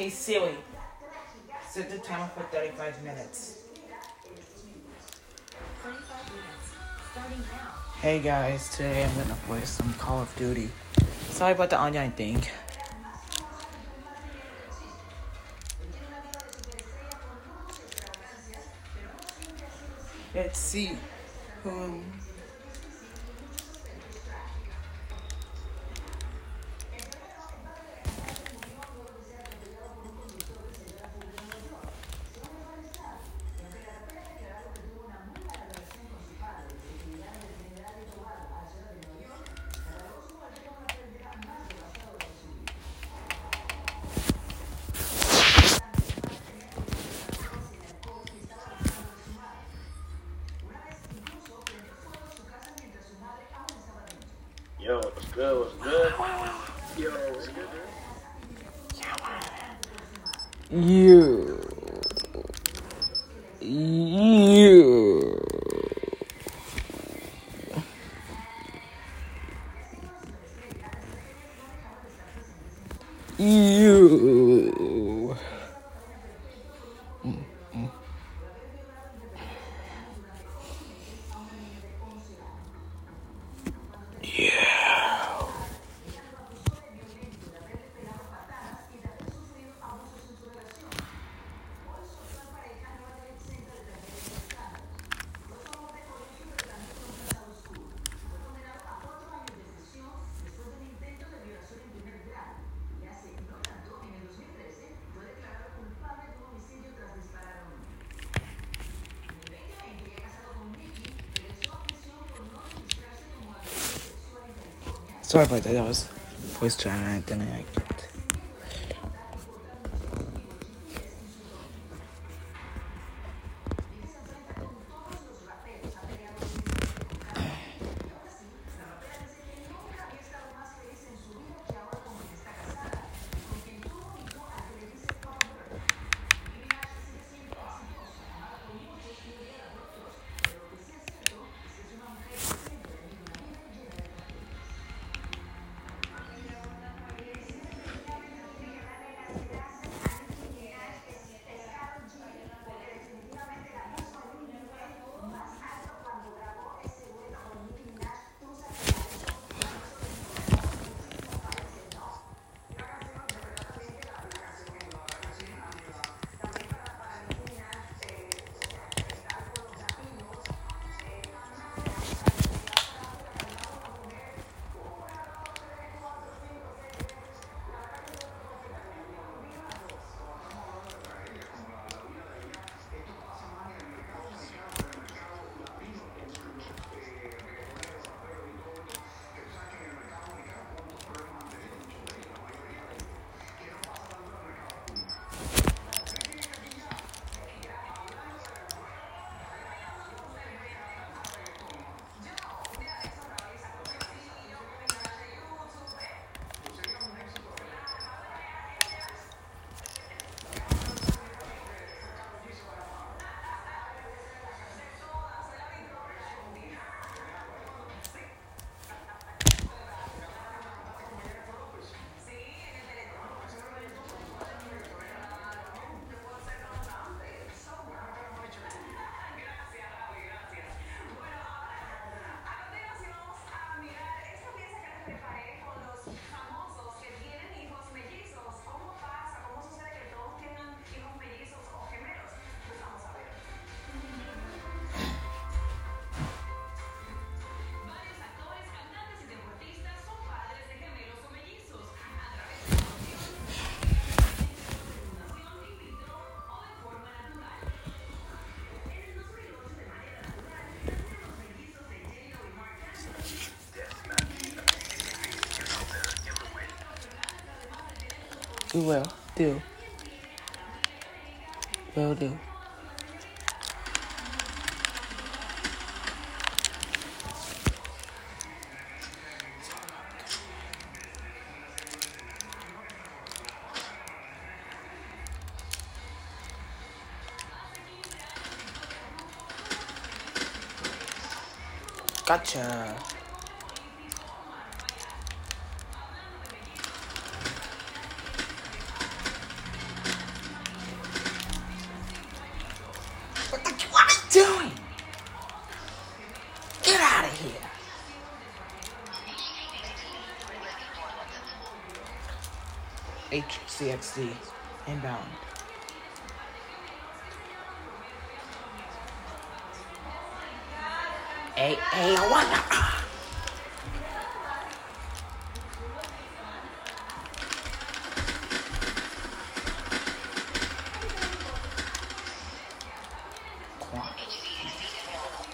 Hey Siri, set the timer for 35 minutes. Hey guys, today I'm gonna play some Call of Duty. Sorry about the online thing. Let's see. Um, You. Yeah. Sorry about that. That was voice chat and then I We will do. Will do. Gotcha. HCXD inbound. Hey, hey, what?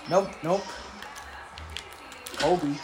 Nope, nope. Kobe.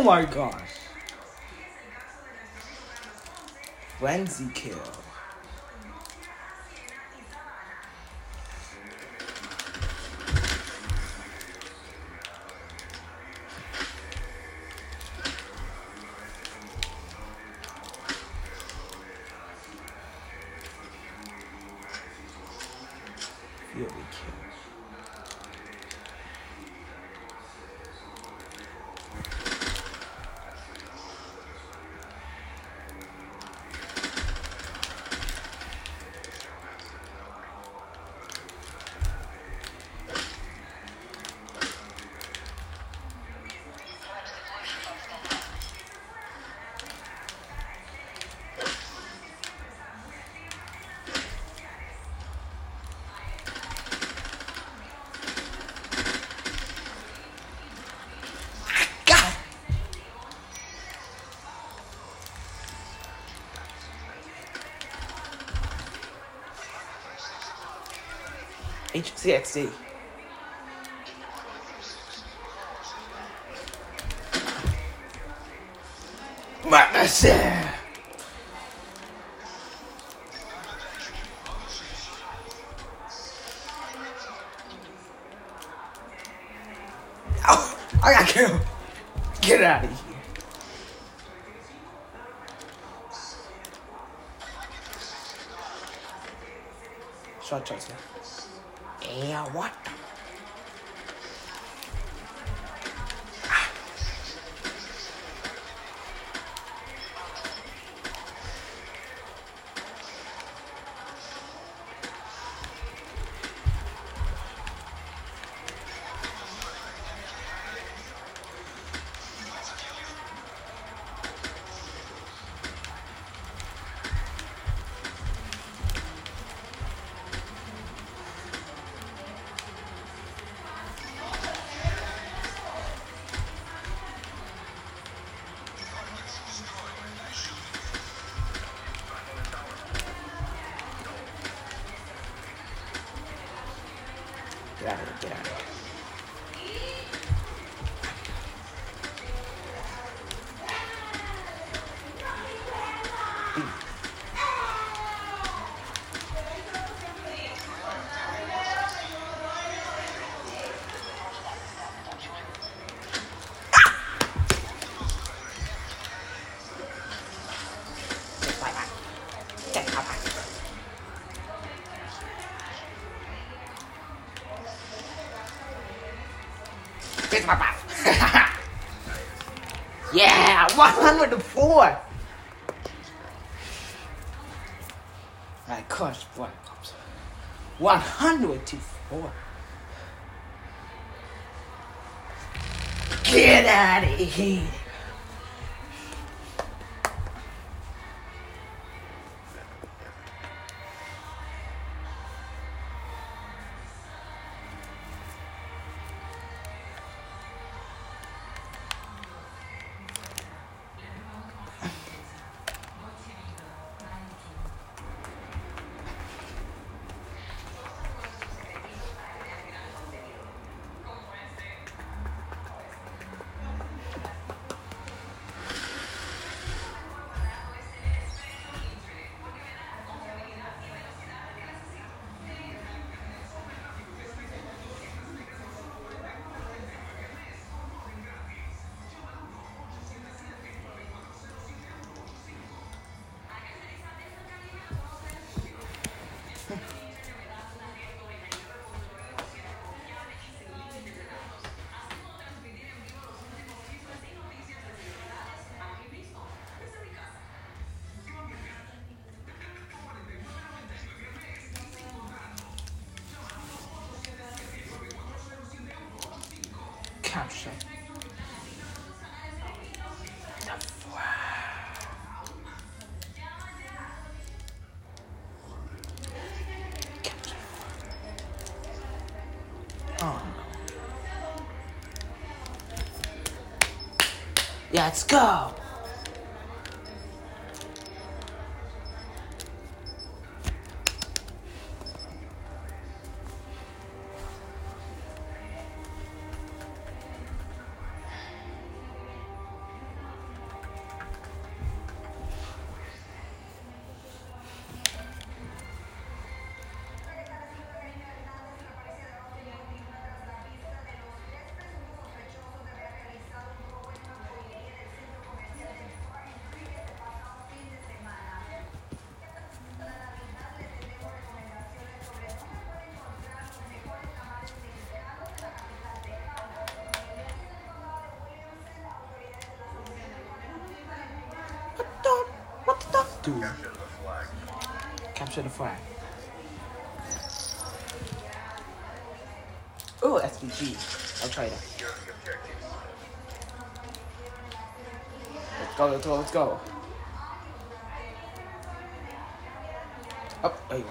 Oh my gosh. Frenzy kill. Fury kill. HCXD. Madness. Oh, I got killed. Get out of here. Shot chaser. Yeah, what? Get Bye bye. It's my butt. yeah, 104. My gosh, boy, comes. 104. Get out of here. Capture. Oh let's go. What the duck do? Capture the flag. Oh, SVG. I'll try that. Let's go, let's go, let's go. Oh, there you go.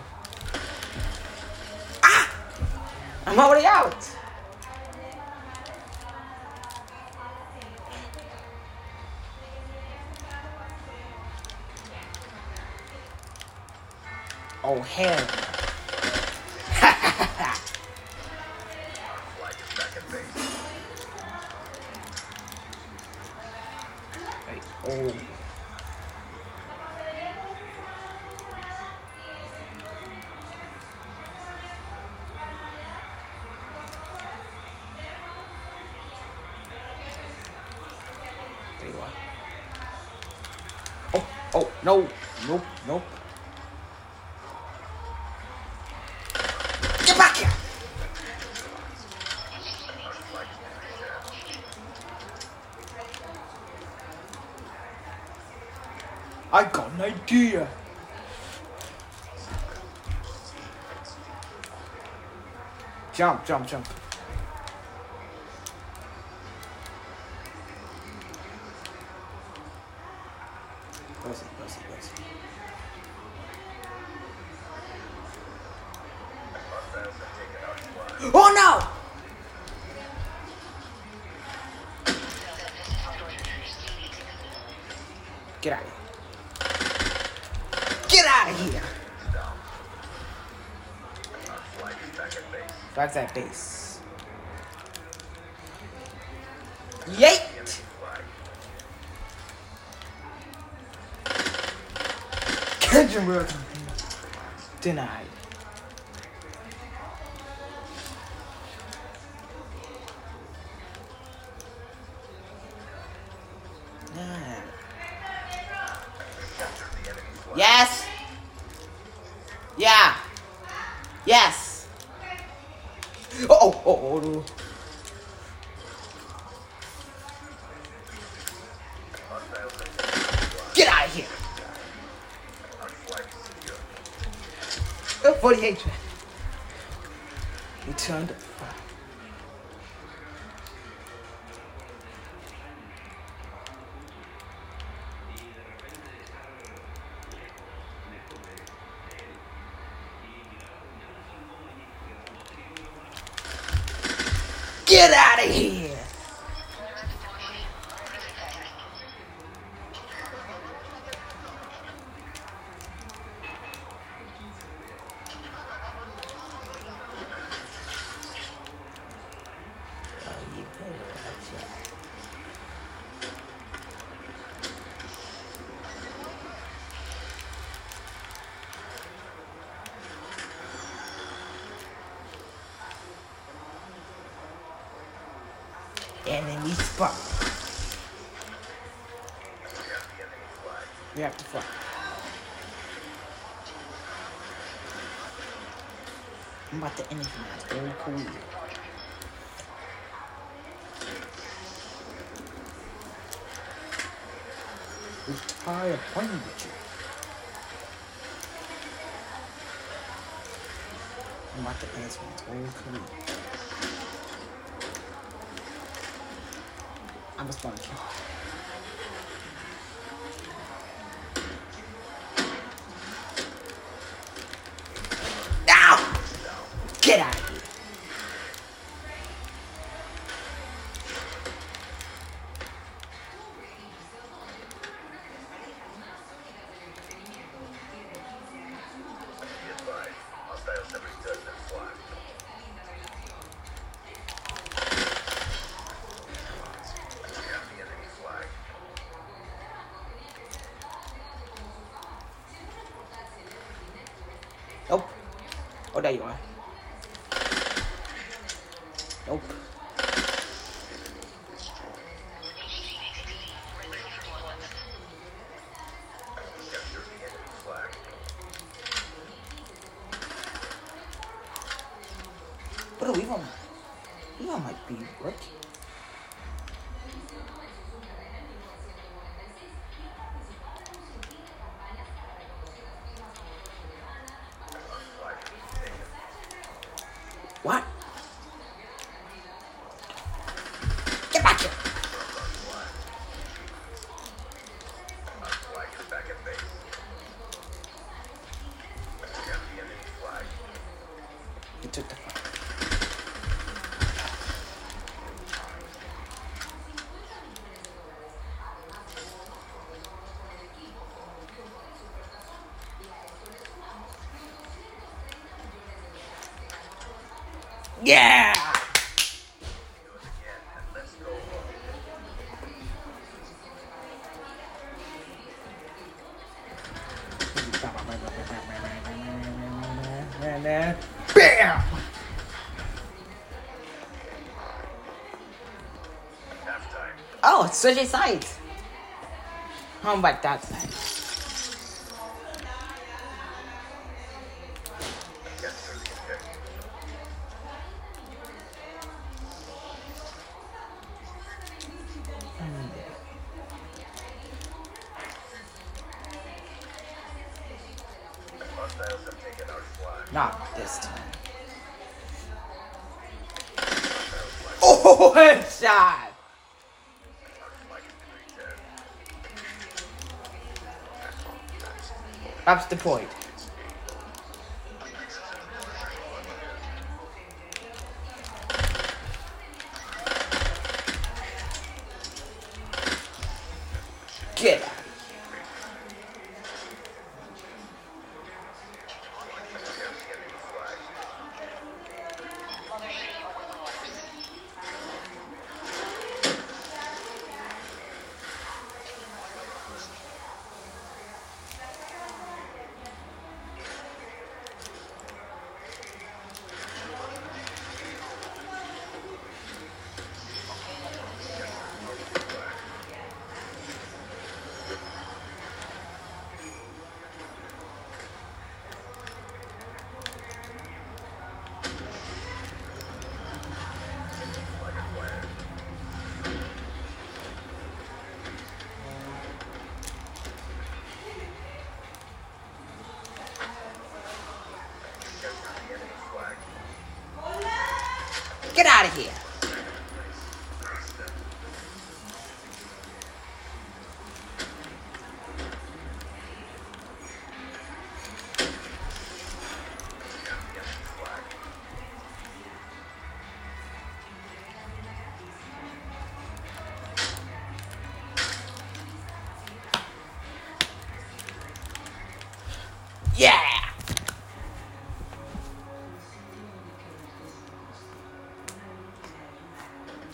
Ah! I'm already out! Oh, hell. Oh, oh, no, nope, nope. Jump, jump, jump. Yes. Enemy spot. We have to fight. I'm about to end my whole career. Retire playing with you. I'm about to end my whole career. I'm a sponge. ở đây rồi Nope. And then, BAM! Oh, switch sides. How about that side? That's the Point.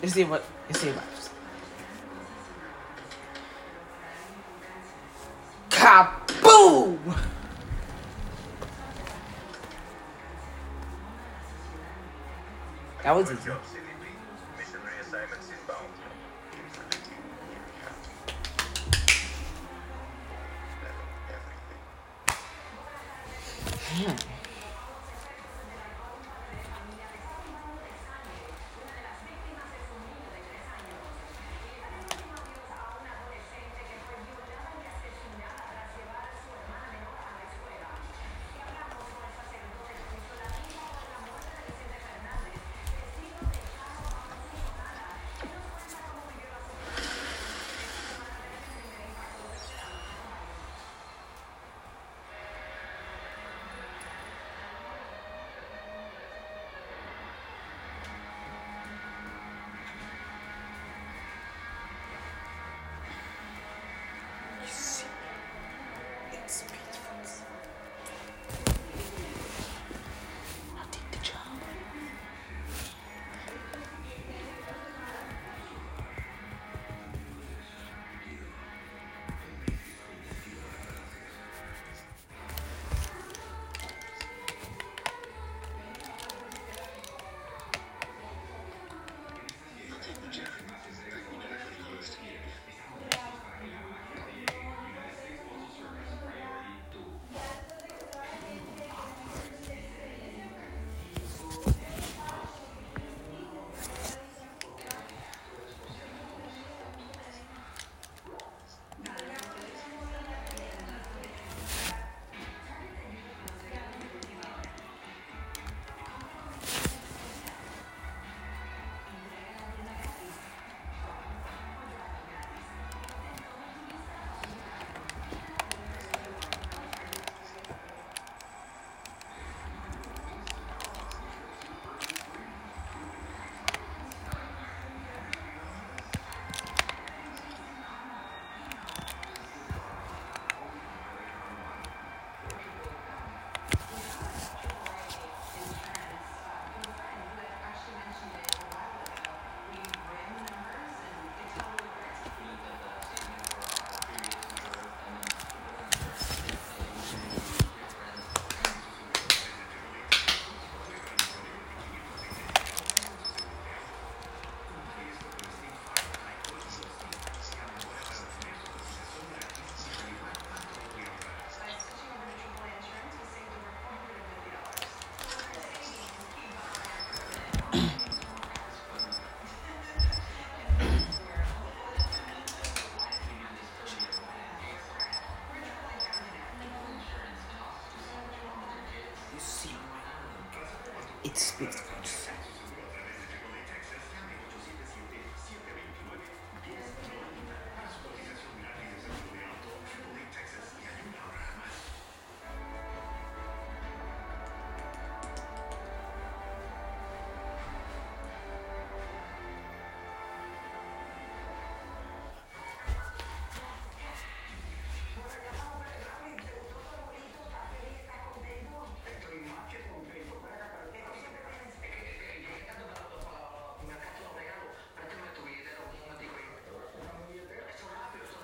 You see what you see? What Kaboom! That was.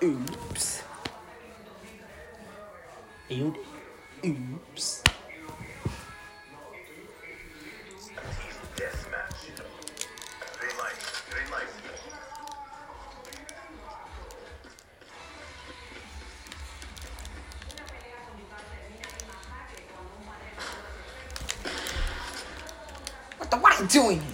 oops. And oops. What the hell are you doing?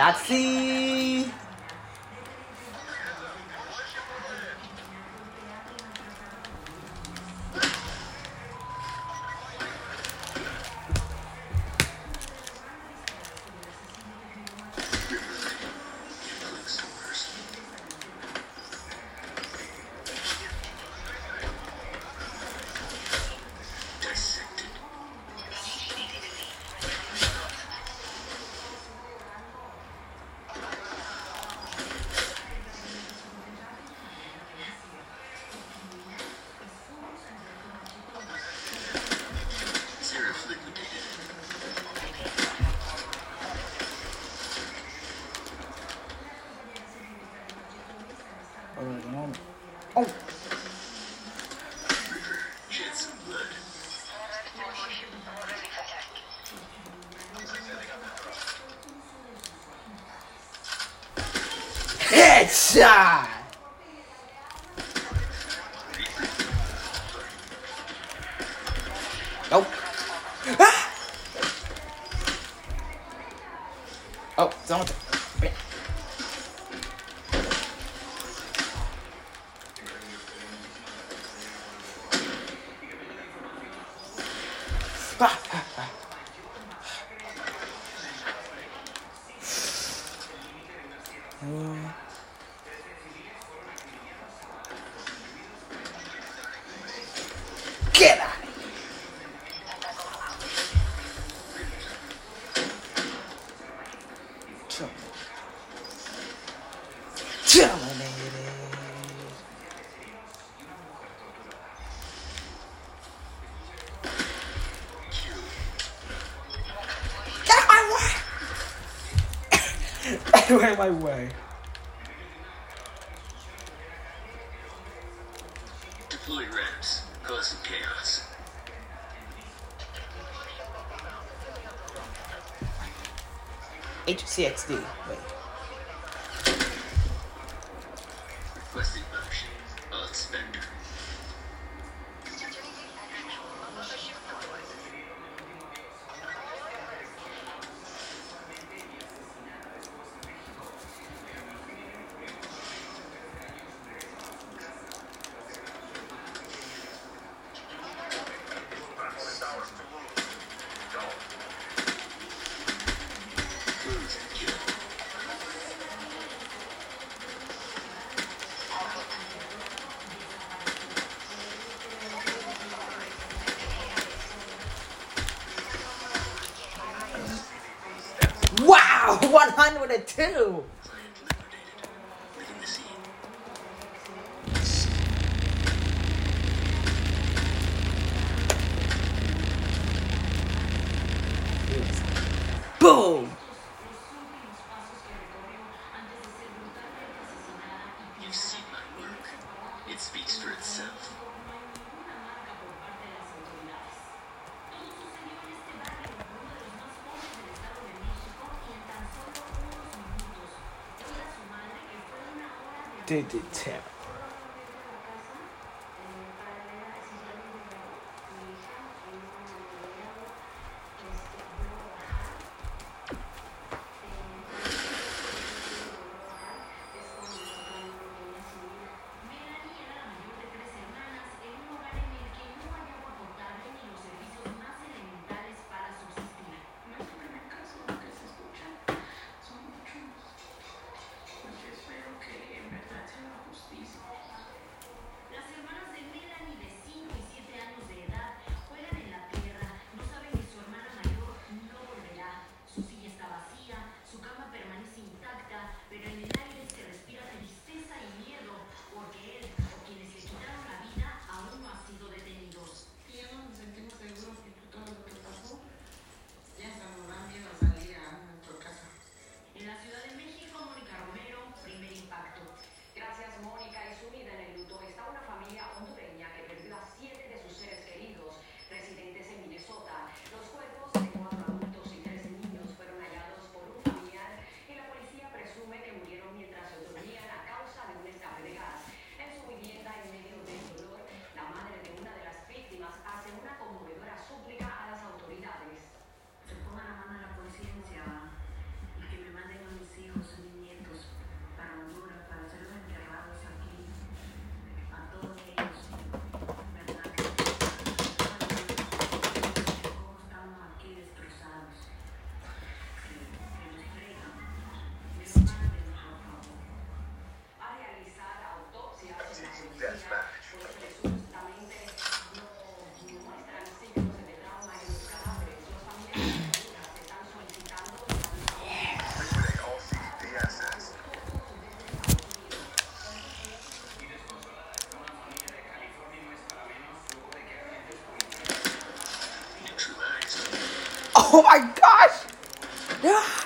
I'd see Chà Đâu ah, oh, sao mà Ah, ah, ah. Oh. my way. Deploy Rex, causing chaos. HCXD, wait. one with a two. did it tip. my gosh!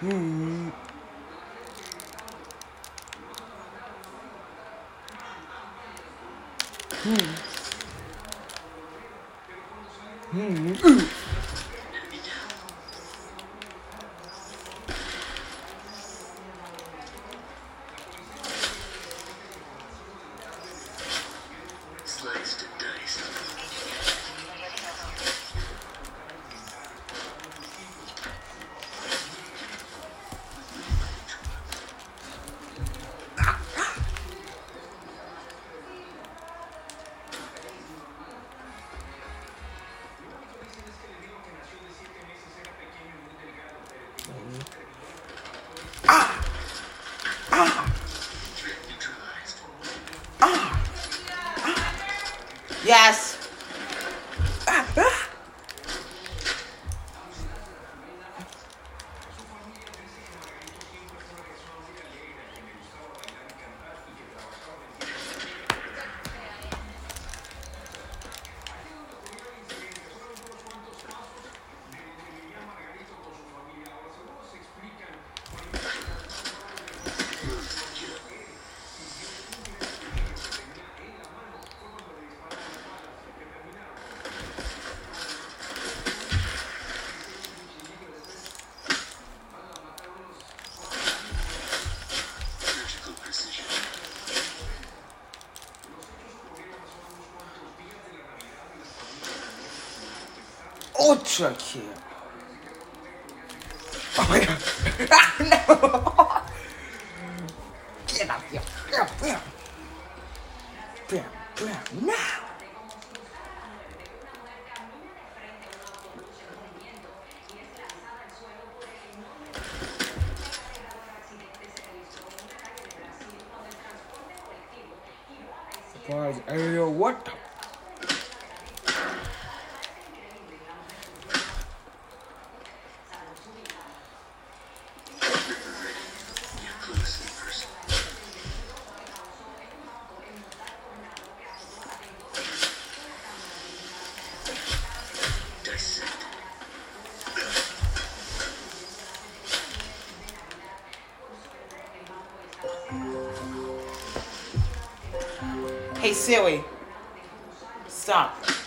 嗯。嗯。嗯。嗯。嗯。ultra cute. Oh my god. ah, no! Hey Siri. Stop.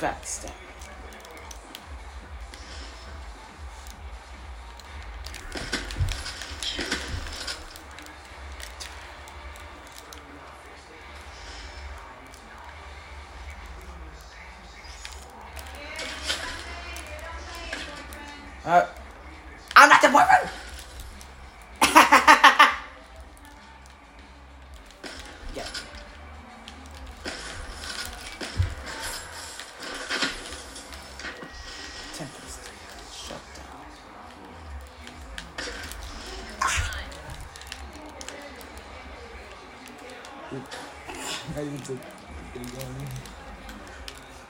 Backstab. You do?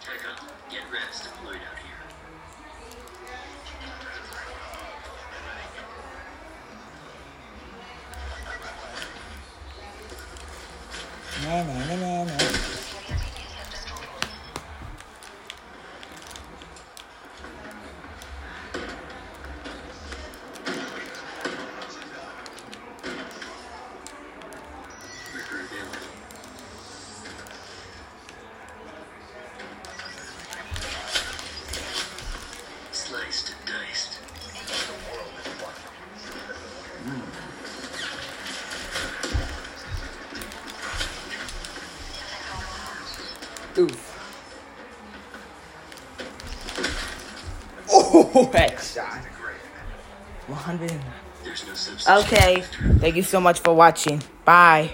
Tack up. Get deployed out here. Na na na na 100. There's no substitute. Okay. Thank you so much for watching. Bye.